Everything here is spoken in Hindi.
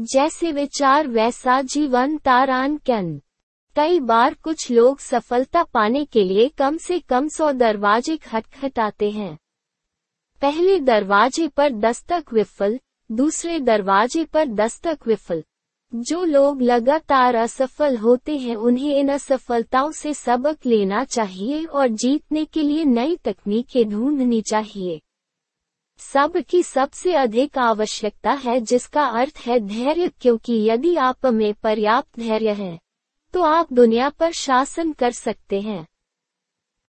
जैसे विचार वैसा जीवन तारान कैन। कई बार कुछ लोग सफलता पाने के लिए कम से कम सौ दरवाजे खटखटाते हैं। पहले दरवाजे पर दस्तक विफल, दूसरे दरवाजे पर दस्तक विफल। जो लोग लगातार असफल होते हैं, उन्हें इन असफलताओं से सबक लेना चाहिए और जीतने के लिए नई तकनीकें ढूंढनी चाहिए। सब की सबसे अधिक आवश्यकता है जिसका अर्थ है धैर्य, क्योंकि यदि आप में पर्याप्त धैर्य है तो आप दुनिया पर शासन कर सकते हैं।